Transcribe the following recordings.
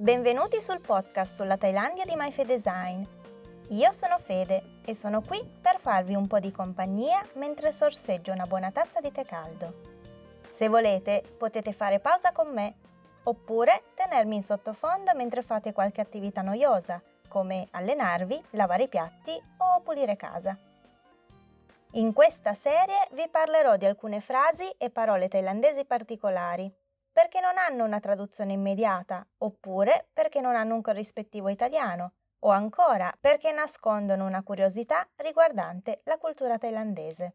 Benvenuti sul podcast sulla Thailandia di MyFedesign. Io sono Fede e sono qui per farvi un po' di compagnia mentre sorseggio una buona tazza di tè caldo. Se volete potete fare pausa con me oppure tenermi in sottofondo mentre fate qualche attività noiosa, come allenarvi, lavare i piatti o pulire casa. In questa serie vi parlerò di alcune frasi e parole thailandesi particolari perché non hanno una traduzione immediata, oppure perché non hanno un corrispettivo italiano, o ancora perché nascondono una curiosità riguardante la cultura thailandese.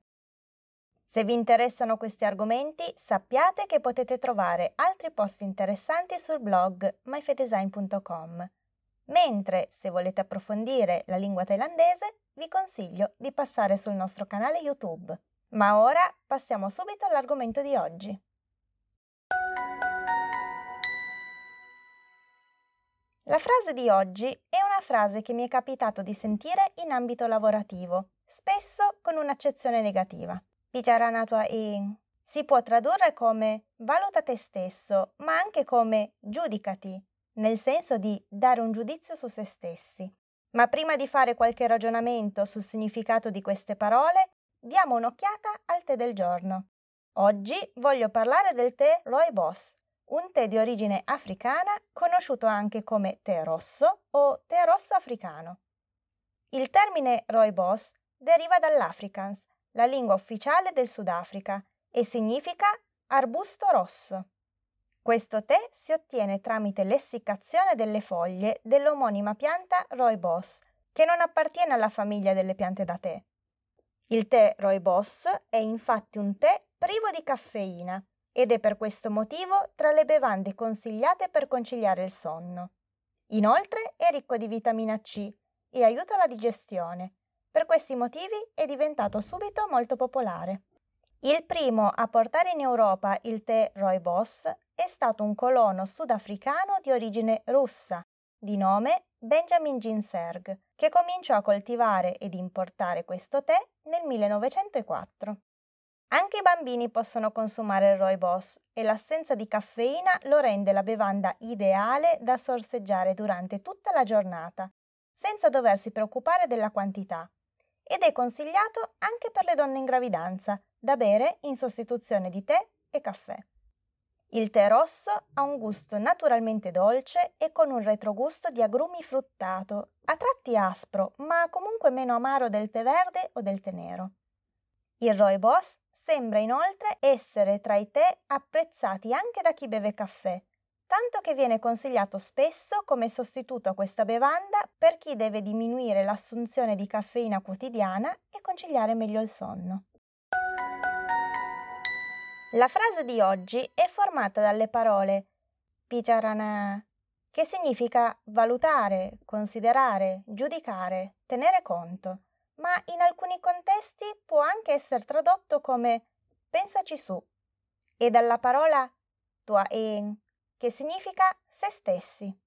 Se vi interessano questi argomenti, sappiate che potete trovare altri post interessanti sul blog myfedesign.com. Mentre, se volete approfondire la lingua thailandese, vi consiglio di passare sul nostro canale YouTube. Ma ora passiamo subito all'argomento di oggi. La frase di oggi è una frase che mi è capitato di sentire in ambito lavorativo, spesso con un'accezione negativa. Pijarana tua in. Si può tradurre come valuta te stesso, ma anche come giudicati, nel senso di dare un giudizio su se stessi. Ma prima di fare qualche ragionamento sul significato di queste parole, diamo un'occhiata al tè del giorno. Oggi voglio parlare del tè Rooibos, un tè di origine africana conosciuto anche come tè rosso o tè rosso africano. Il termine rooibos deriva dall'Afrikaans, la lingua ufficiale del Sudafrica, e significa arbusto rosso. Questo tè si ottiene tramite l'essiccazione delle foglie dell'omonima pianta rooibos, che non appartiene alla famiglia delle piante da tè. Il tè rooibos è infatti un tè privo di caffeina ed è per questo motivo tra le bevande consigliate per conciliare il sonno. Inoltre è ricco di vitamina C e aiuta la digestione. Per questi motivi è diventato subito molto popolare. Il primo a portare in Europa il tè rooibos è stato un colono sudafricano di origine russa, di nome Benjamin Ginserg, che cominciò a coltivare ed importare questo tè nel 1904. Anche i bambini possono consumare il rooibos e l'assenza di caffeina lo rende la bevanda ideale da sorseggiare durante tutta la giornata, senza doversi preoccupare della quantità. Ed è consigliato anche per le donne in gravidanza, da bere in sostituzione di tè e caffè. Il tè rosso ha un gusto naturalmente dolce e con un retrogusto di agrumi fruttato, a tratti aspro, ma comunque meno amaro del tè verde o del tè nero. Il rooibos Sembra inoltre essere tra i tè apprezzati anche da chi beve caffè, tanto che viene consigliato spesso come sostituto a questa bevanda per chi deve diminuire l'assunzione di caffeina quotidiana e conciliare meglio il sonno. La frase di oggi è formata dalle parole picharana, che significa valutare, considerare, giudicare, tenere conto ma in alcuni contesti può anche essere tradotto come pensaci su e dalla parola tuaen, che significa se stessi.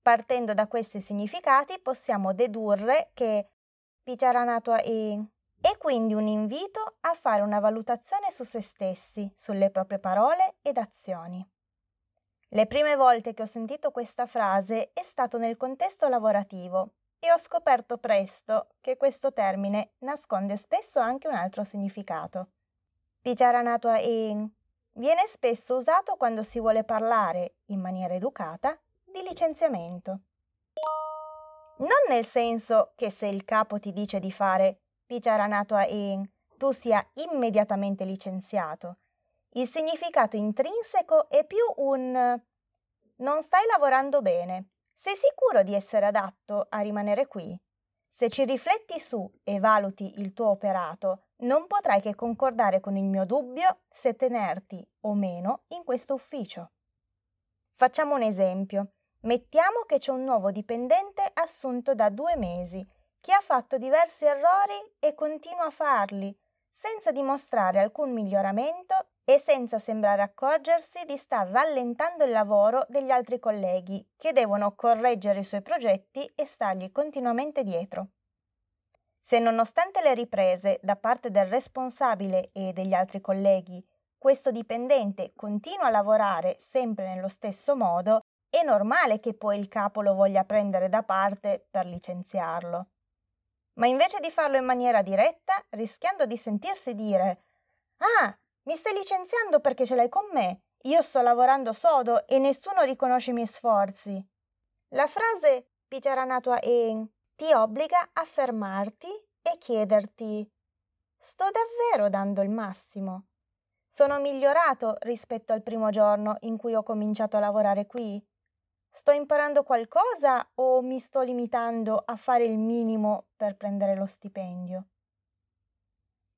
Partendo da questi significati possiamo dedurre che Picharana tuaen è quindi un invito a fare una valutazione su se stessi, sulle proprie parole ed azioni. Le prime volte che ho sentito questa frase è stato nel contesto lavorativo e ho scoperto presto che questo termine nasconde spesso anche un altro significato. Picharanatua in viene spesso usato quando si vuole parlare, in maniera educata, di licenziamento. Non nel senso che se il capo ti dice di fare Picharanatua in tu sia immediatamente licenziato. Il significato intrinseco è più un non stai lavorando bene, sei sicuro di essere adatto a rimanere qui? Se ci rifletti su e valuti il tuo operato, non potrai che concordare con il mio dubbio se tenerti o meno in questo ufficio. Facciamo un esempio. Mettiamo che c'è un nuovo dipendente assunto da due mesi che ha fatto diversi errori e continua a farli, senza dimostrare alcun miglioramento e senza sembrare accorgersi di star rallentando il lavoro degli altri colleghi che devono correggere i suoi progetti e stargli continuamente dietro. Se nonostante le riprese da parte del responsabile e degli altri colleghi, questo dipendente continua a lavorare sempre nello stesso modo, è normale che poi il capo lo voglia prendere da parte per licenziarlo. Ma invece di farlo in maniera diretta, rischiando di sentirsi dire Ah, mi stai licenziando perché ce l'hai con me, io sto lavorando sodo e nessuno riconosce i miei sforzi. La frase Pijaranatua en ti obbliga a fermarti e chiederti Sto davvero dando il massimo? Sono migliorato rispetto al primo giorno in cui ho cominciato a lavorare qui? Sto imparando qualcosa o mi sto limitando a fare il minimo per prendere lo stipendio?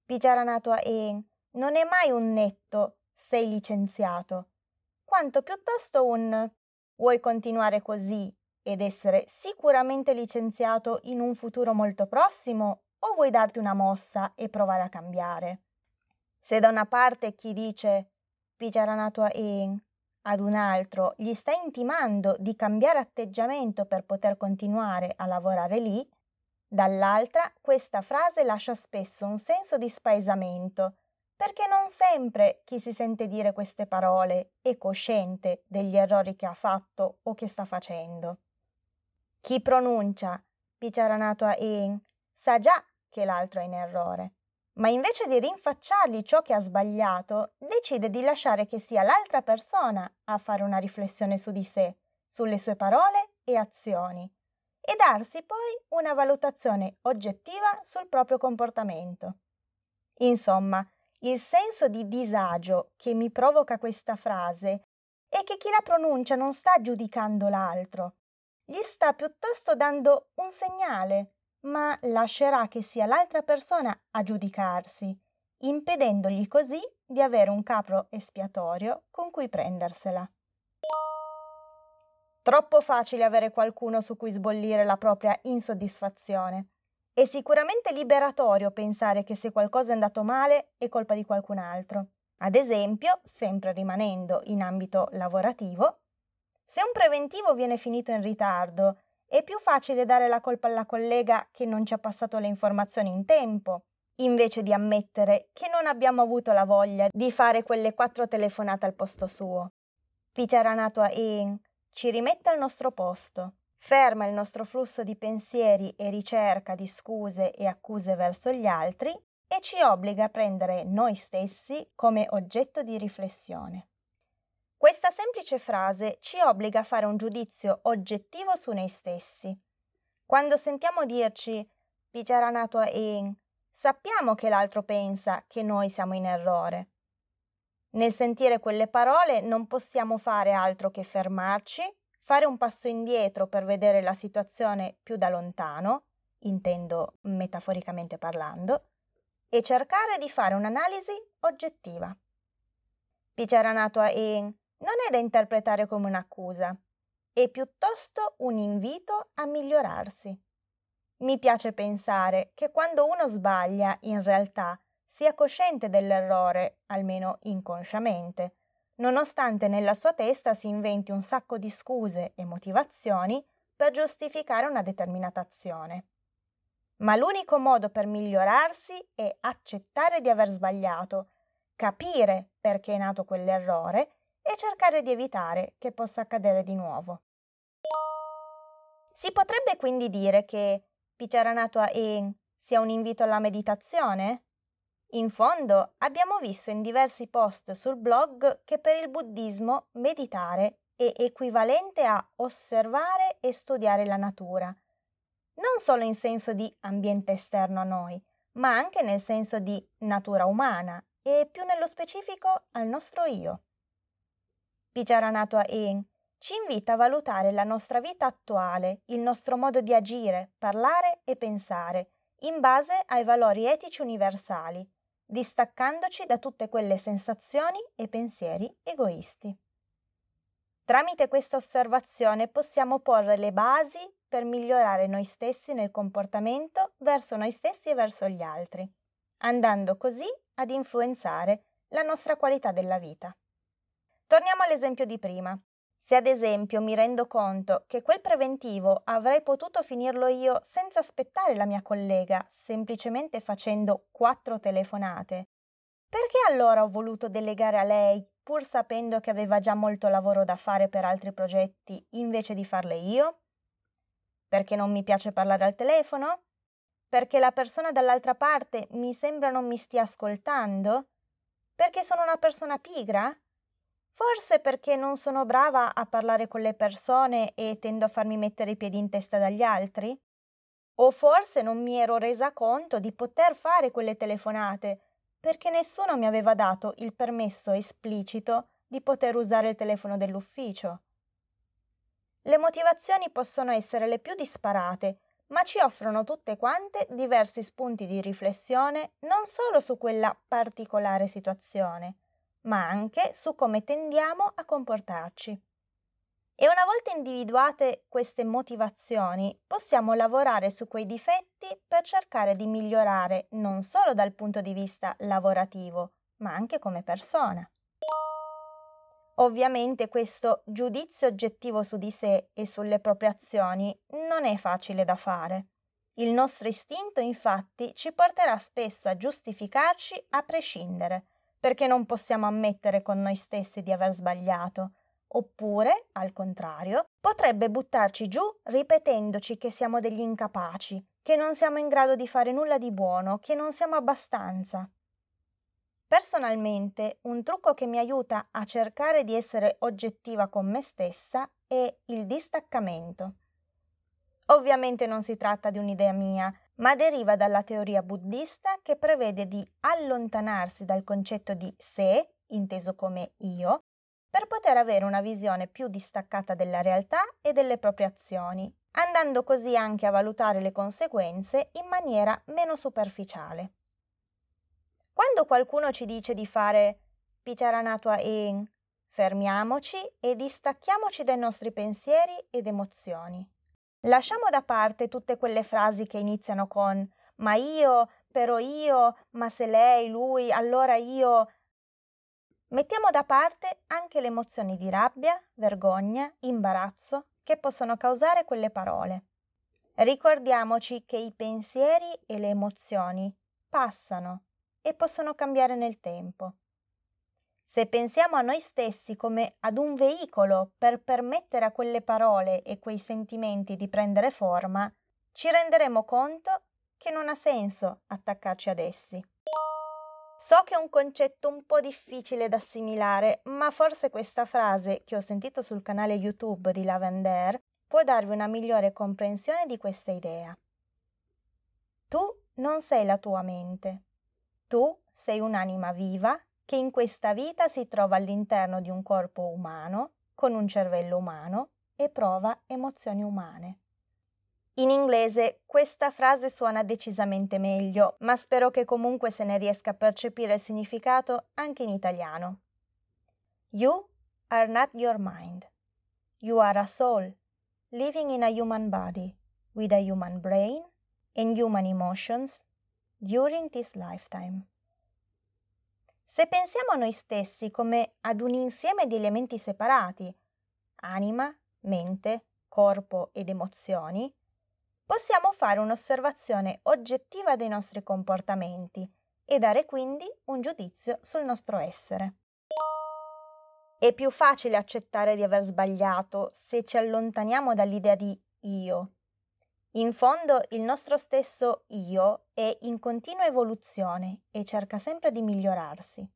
Pijaranatua En non è mai un netto sei licenziato, quanto piuttosto un vuoi continuare così ed essere sicuramente licenziato in un futuro molto prossimo o vuoi darti una mossa e provare a cambiare? Se da una parte chi dice Pijaranatua En ad un altro gli sta intimando di cambiare atteggiamento per poter continuare a lavorare lì, dall'altra questa frase lascia spesso un senso di spaesamento, perché non sempre chi si sente dire queste parole è cosciente degli errori che ha fatto o che sta facendo. Chi pronuncia Picharanato a En sa già che l'altro è in errore ma invece di rinfacciargli ciò che ha sbagliato, decide di lasciare che sia l'altra persona a fare una riflessione su di sé, sulle sue parole e azioni, e darsi poi una valutazione oggettiva sul proprio comportamento. Insomma, il senso di disagio che mi provoca questa frase è che chi la pronuncia non sta giudicando l'altro, gli sta piuttosto dando un segnale, ma lascerà che sia l'altra persona a giudicarsi, impedendogli così di avere un capro espiatorio con cui prendersela. Troppo facile avere qualcuno su cui sbollire la propria insoddisfazione. È sicuramente liberatorio pensare che se qualcosa è andato male è colpa di qualcun altro. Ad esempio, sempre rimanendo in ambito lavorativo, se un preventivo viene finito in ritardo è più facile dare la colpa alla collega che non ci ha passato le informazioni in tempo, invece di ammettere che non abbiamo avuto la voglia di fare quelle quattro telefonate al posto suo. Picharanatua In ci rimette al nostro posto, ferma il nostro flusso di pensieri e ricerca di scuse e accuse verso gli altri e ci obbliga a prendere noi stessi come oggetto di riflessione. Questa semplice frase ci obbliga a fare un giudizio oggettivo su noi stessi. Quando sentiamo dirci Pijaranato en, sappiamo che l'altro pensa che noi siamo in errore. Nel sentire quelle parole non possiamo fare altro che fermarci, fare un passo indietro per vedere la situazione più da lontano, intendo metaforicamente parlando, e cercare di fare un'analisi oggettiva. Pijaranato en non è da interpretare come un'accusa, è piuttosto un invito a migliorarsi. Mi piace pensare che quando uno sbaglia, in realtà, sia cosciente dell'errore, almeno inconsciamente, nonostante nella sua testa si inventi un sacco di scuse e motivazioni per giustificare una determinata azione. Ma l'unico modo per migliorarsi è accettare di aver sbagliato, capire perché è nato quell'errore e cercare di evitare che possa accadere di nuovo. Si potrebbe quindi dire che Picharanatua En sia un invito alla meditazione? In fondo abbiamo visto in diversi post sul blog che per il buddismo meditare è equivalente a osservare e studiare la natura, non solo in senso di ambiente esterno a noi, ma anche nel senso di natura umana e più nello specifico al nostro io. Vijaranatua En ci invita a valutare la nostra vita attuale, il nostro modo di agire, parlare e pensare, in base ai valori etici universali, distaccandoci da tutte quelle sensazioni e pensieri egoisti. Tramite questa osservazione possiamo porre le basi per migliorare noi stessi nel comportamento verso noi stessi e verso gli altri, andando così ad influenzare la nostra qualità della vita. Torniamo all'esempio di prima. Se ad esempio mi rendo conto che quel preventivo avrei potuto finirlo io senza aspettare la mia collega, semplicemente facendo quattro telefonate, perché allora ho voluto delegare a lei pur sapendo che aveva già molto lavoro da fare per altri progetti invece di farle io? Perché non mi piace parlare al telefono? Perché la persona dall'altra parte mi sembra non mi stia ascoltando? Perché sono una persona pigra? Forse perché non sono brava a parlare con le persone e tendo a farmi mettere i piedi in testa dagli altri? O forse non mi ero resa conto di poter fare quelle telefonate perché nessuno mi aveva dato il permesso esplicito di poter usare il telefono dell'ufficio. Le motivazioni possono essere le più disparate, ma ci offrono tutte quante diversi spunti di riflessione non solo su quella particolare situazione, ma anche su come tendiamo a comportarci. E una volta individuate queste motivazioni, possiamo lavorare su quei difetti per cercare di migliorare non solo dal punto di vista lavorativo, ma anche come persona. Ovviamente questo giudizio oggettivo su di sé e sulle proprie azioni non è facile da fare. Il nostro istinto infatti ci porterà spesso a giustificarci a prescindere, perché non possiamo ammettere con noi stessi di aver sbagliato, Oppure, al contrario, potrebbe buttarci giù ripetendoci che siamo degli incapaci, che non siamo in grado di fare nulla di buono, che non siamo abbastanza. Personalmente, un trucco che mi aiuta a cercare di essere oggettiva con me stessa è il distaccamento. Ovviamente non si tratta di un'idea mia, ma deriva dalla teoria buddista che prevede di allontanarsi dal concetto di sé, inteso come io, per poter avere una visione più distaccata della realtà e delle proprie azioni, andando così anche a valutare le conseguenze in maniera meno superficiale. Quando qualcuno ci dice di fare Picharanatua in, fermiamoci e distacchiamoci dai nostri pensieri ed emozioni. Lasciamo da parte tutte quelle frasi che iniziano con ma io, però io, ma se lei, lui, allora io, Mettiamo da parte anche le emozioni di rabbia, vergogna, imbarazzo che possono causare quelle parole. Ricordiamoci che i pensieri e le emozioni passano e possono cambiare nel tempo. Se pensiamo a noi stessi come ad un veicolo per permettere a quelle parole e quei sentimenti di prendere forma, ci renderemo conto che non ha senso attaccarci ad essi. So che è un concetto un po' difficile da assimilare, ma forse questa frase che ho sentito sul canale YouTube di Lavender può darvi una migliore comprensione di questa idea. Tu non sei la tua mente. Tu sei un'anima viva che in questa vita si trova all'interno di un corpo umano, con un cervello umano e prova emozioni umane. In inglese questa frase suona decisamente meglio, ma spero che comunque se ne riesca a percepire il significato anche in italiano. You are not your mind. You are a soul, living in a human body, with a human brain and human emotions during this lifetime. Se pensiamo a noi stessi come ad un insieme di elementi separati, anima, mente, corpo ed emozioni, possiamo fare un'osservazione oggettiva dei nostri comportamenti e dare quindi un giudizio sul nostro essere. È più facile accettare di aver sbagliato se ci allontaniamo dall'idea di io. In fondo il nostro stesso io è in continua evoluzione e cerca sempre di migliorarsi.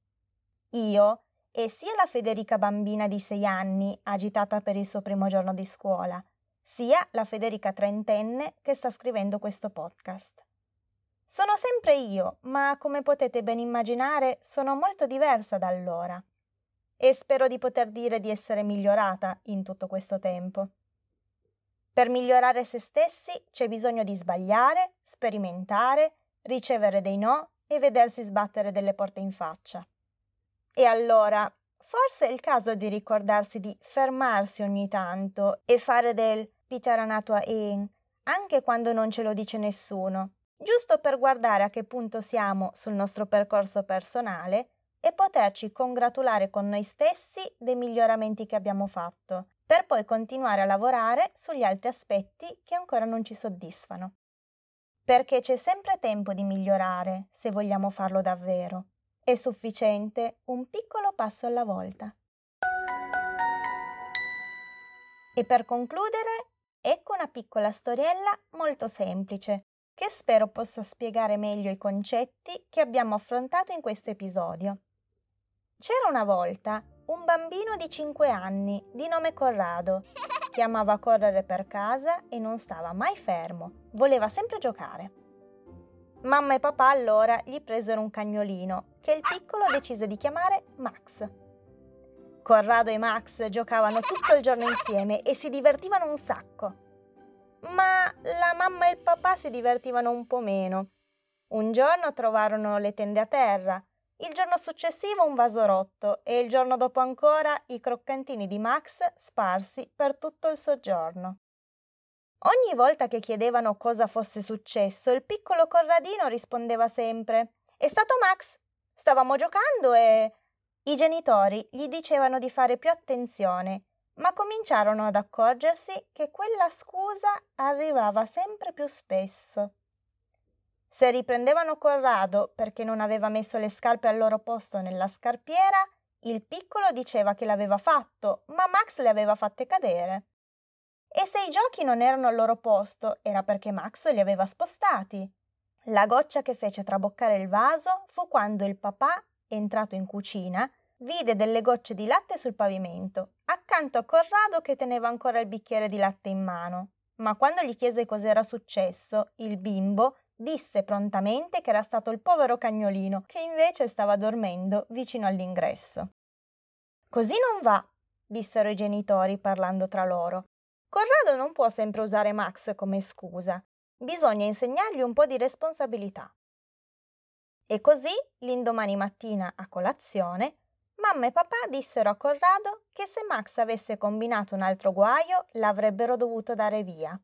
Io è sia la Federica bambina di sei anni agitata per il suo primo giorno di scuola, sia la Federica trentenne che sta scrivendo questo podcast. Sono sempre io, ma come potete ben immaginare sono molto diversa da allora e spero di poter dire di essere migliorata in tutto questo tempo. Per migliorare se stessi c'è bisogno di sbagliare, sperimentare, ricevere dei no e vedersi sbattere delle porte in faccia. E allora, forse è il caso di ricordarsi di fermarsi ogni tanto e fare del Picharanatua in, anche quando non ce lo dice nessuno, giusto per guardare a che punto siamo sul nostro percorso personale e poterci congratulare con noi stessi dei miglioramenti che abbiamo fatto, per poi continuare a lavorare sugli altri aspetti che ancora non ci soddisfano. Perché c'è sempre tempo di migliorare se vogliamo farlo davvero. È sufficiente un piccolo passo alla volta. E per concludere, ecco una piccola storiella molto semplice che spero possa spiegare meglio i concetti che abbiamo affrontato in questo episodio. C'era una volta un bambino di 5 anni di nome Corrado che amava correre per casa e non stava mai fermo, voleva sempre giocare. Mamma e papà allora gli presero un cagnolino che il piccolo decise di chiamare Max. Corrado e Max giocavano tutto il giorno insieme e si divertivano un sacco. Ma la mamma e il papà si divertivano un po' meno. Un giorno trovarono le tende a terra il giorno successivo un vaso rotto e il giorno dopo ancora i croccantini di Max sparsi per tutto il soggiorno. Ogni volta che chiedevano cosa fosse successo, il piccolo Corradino rispondeva sempre È stato Max. Stavamo giocando e. I genitori gli dicevano di fare più attenzione, ma cominciarono ad accorgersi che quella scusa arrivava sempre più spesso. Se riprendevano Corrado perché non aveva messo le scarpe al loro posto nella scarpiera, il piccolo diceva che l'aveva fatto, ma Max le aveva fatte cadere. E se i giochi non erano al loro posto, era perché Max li aveva spostati. La goccia che fece traboccare il vaso fu quando il papà, entrato in cucina, vide delle gocce di latte sul pavimento, accanto a Corrado che teneva ancora il bicchiere di latte in mano. Ma quando gli chiese cos'era successo, il bimbo disse prontamente che era stato il povero cagnolino che invece stava dormendo vicino all'ingresso. Così non va, dissero i genitori parlando tra loro. Corrado non può sempre usare Max come scusa. Bisogna insegnargli un po' di responsabilità. E così, l'indomani mattina a colazione, mamma e papà dissero a Corrado che se Max avesse combinato un altro guaio l'avrebbero dovuto dare via.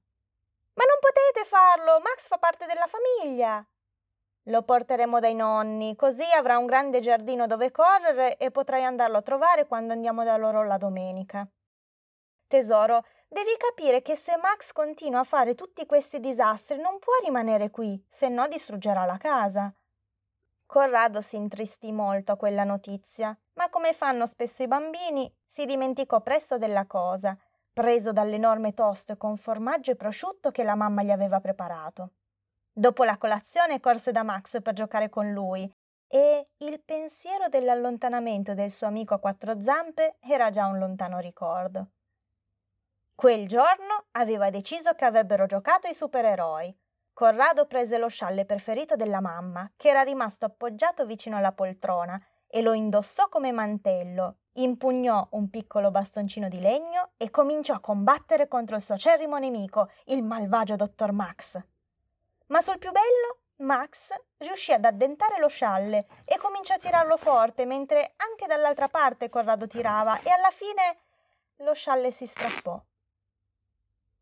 Ma non potete farlo, Max fa parte della famiglia. Lo porteremo dai nonni, così avrà un grande giardino dove correre e potrai andarlo a trovare quando andiamo da loro la domenica. Tesoro, devi capire che se Max continua a fare tutti questi disastri non può rimanere qui, se no distruggerà la casa. Corrado si intristì molto a quella notizia, ma come fanno spesso i bambini, si dimenticò presto della cosa preso dall'enorme toast con formaggio e prosciutto che la mamma gli aveva preparato. Dopo la colazione corse da Max per giocare con lui e il pensiero dell'allontanamento del suo amico a quattro zampe era già un lontano ricordo. Quel giorno aveva deciso che avrebbero giocato i supereroi. Corrado prese lo scialle preferito della mamma, che era rimasto appoggiato vicino alla poltrona, e lo indossò come mantello, impugnò un piccolo bastoncino di legno e cominciò a combattere contro il suo acerrimo nemico, il malvagio dottor Max. Ma sul più bello, Max riuscì ad addentare lo scialle e cominciò a tirarlo forte, mentre anche dall'altra parte Corrado tirava e alla fine lo scialle si strappò.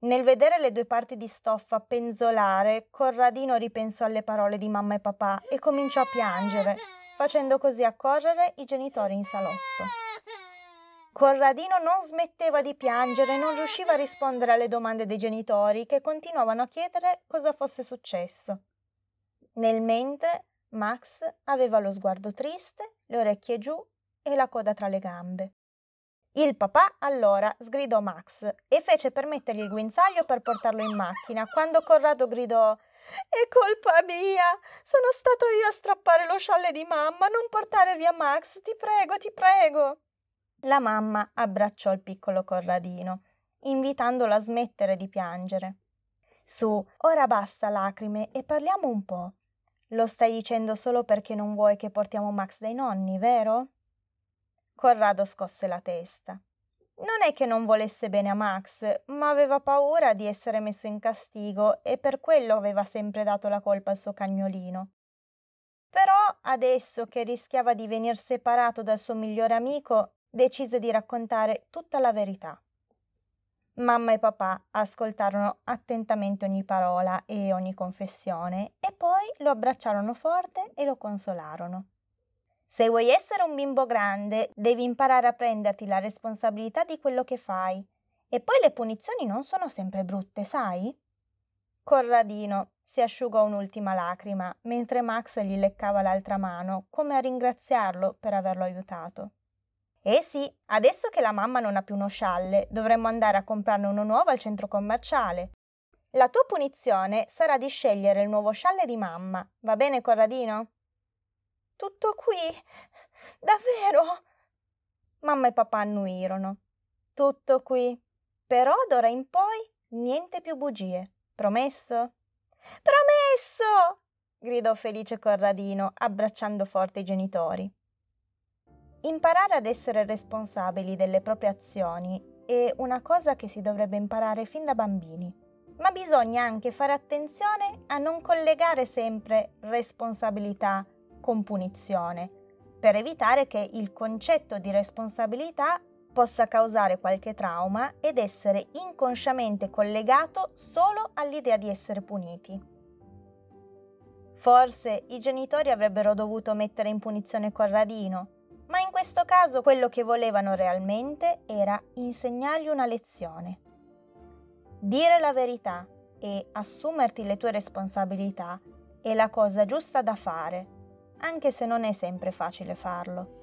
Nel vedere le due parti di stoffa penzolare, Corradino ripensò alle parole di mamma e papà e cominciò a piangere, facendo così accorrere i genitori in salotto. Corradino non smetteva di piangere e non riusciva a rispondere alle domande dei genitori che continuavano a chiedere cosa fosse successo. Nel mentre Max aveva lo sguardo triste, le orecchie giù e la coda tra le gambe. Il papà allora sgridò Max e fece per mettergli il guinzaglio per portarlo in macchina, quando Corrado gridò È colpa mia! Sono stato io a strappare lo scialle di mamma, non portare via Max, ti prego, ti prego. La mamma abbracciò il piccolo Corradino, invitandolo a smettere di piangere. Su, ora basta lacrime e parliamo un po'. Lo stai dicendo solo perché non vuoi che portiamo Max dai nonni, vero? Corrado scosse la testa. Non è che non volesse bene a Max, ma aveva paura di essere messo in castigo e per quello aveva sempre dato la colpa al suo cagnolino. Però adesso che rischiava di venir separato dal suo migliore amico, decise di raccontare tutta la verità. Mamma e papà ascoltarono attentamente ogni parola e ogni confessione e poi lo abbracciarono forte e lo consolarono. Se vuoi essere un bimbo grande, devi imparare a prenderti la responsabilità di quello che fai. E poi le punizioni non sono sempre brutte, sai? Corradino si asciugò un'ultima lacrima, mentre Max gli leccava l'altra mano, come a ringraziarlo per averlo aiutato. Eh sì, adesso che la mamma non ha più uno scialle, dovremmo andare a comprarne uno nuovo al centro commerciale. La tua punizione sarà di scegliere il nuovo scialle di mamma, va bene Corradino? Tutto qui? Davvero? Mamma e papà annuirono. Tutto qui. Però d'ora in poi niente più bugie. Promesso? Promesso! gridò felice Corradino, abbracciando forte i genitori. Imparare ad essere responsabili delle proprie azioni è una cosa che si dovrebbe imparare fin da bambini, ma bisogna anche fare attenzione a non collegare sempre responsabilità con punizione, per evitare che il concetto di responsabilità possa causare qualche trauma ed essere inconsciamente collegato solo all'idea di essere puniti. Forse i genitori avrebbero dovuto mettere in punizione Corradino, ma in questo caso quello che volevano realmente era insegnargli una lezione. Dire la verità e assumerti le tue responsabilità è la cosa giusta da fare, anche se non è sempre facile farlo.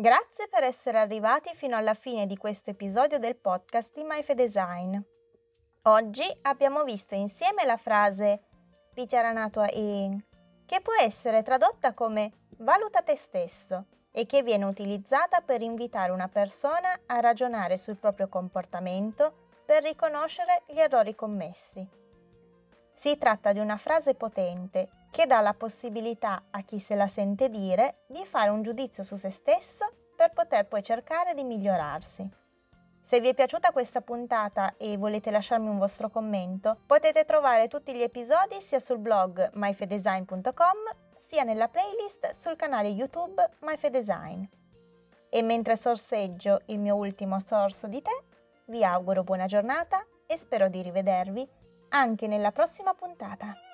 Grazie per essere arrivati fino alla fine di questo episodio del podcast di MyFedesign. Oggi abbiamo visto insieme la frase Pijaranatua in, che può essere tradotta come valuta te stesso e che viene utilizzata per invitare una persona a ragionare sul proprio comportamento per riconoscere gli errori commessi. Si tratta di una frase potente che dà la possibilità a chi se la sente dire di fare un giudizio su se stesso per poter poi cercare di migliorarsi. Se vi è piaciuta questa puntata e volete lasciarmi un vostro commento, potete trovare tutti gli episodi sia sul blog myfedesign.com sia nella playlist sul canale YouTube MyFedesign. E mentre sorseggio il mio ultimo sorso di tè, vi auguro buona giornata e spero di rivedervi anche nella prossima puntata.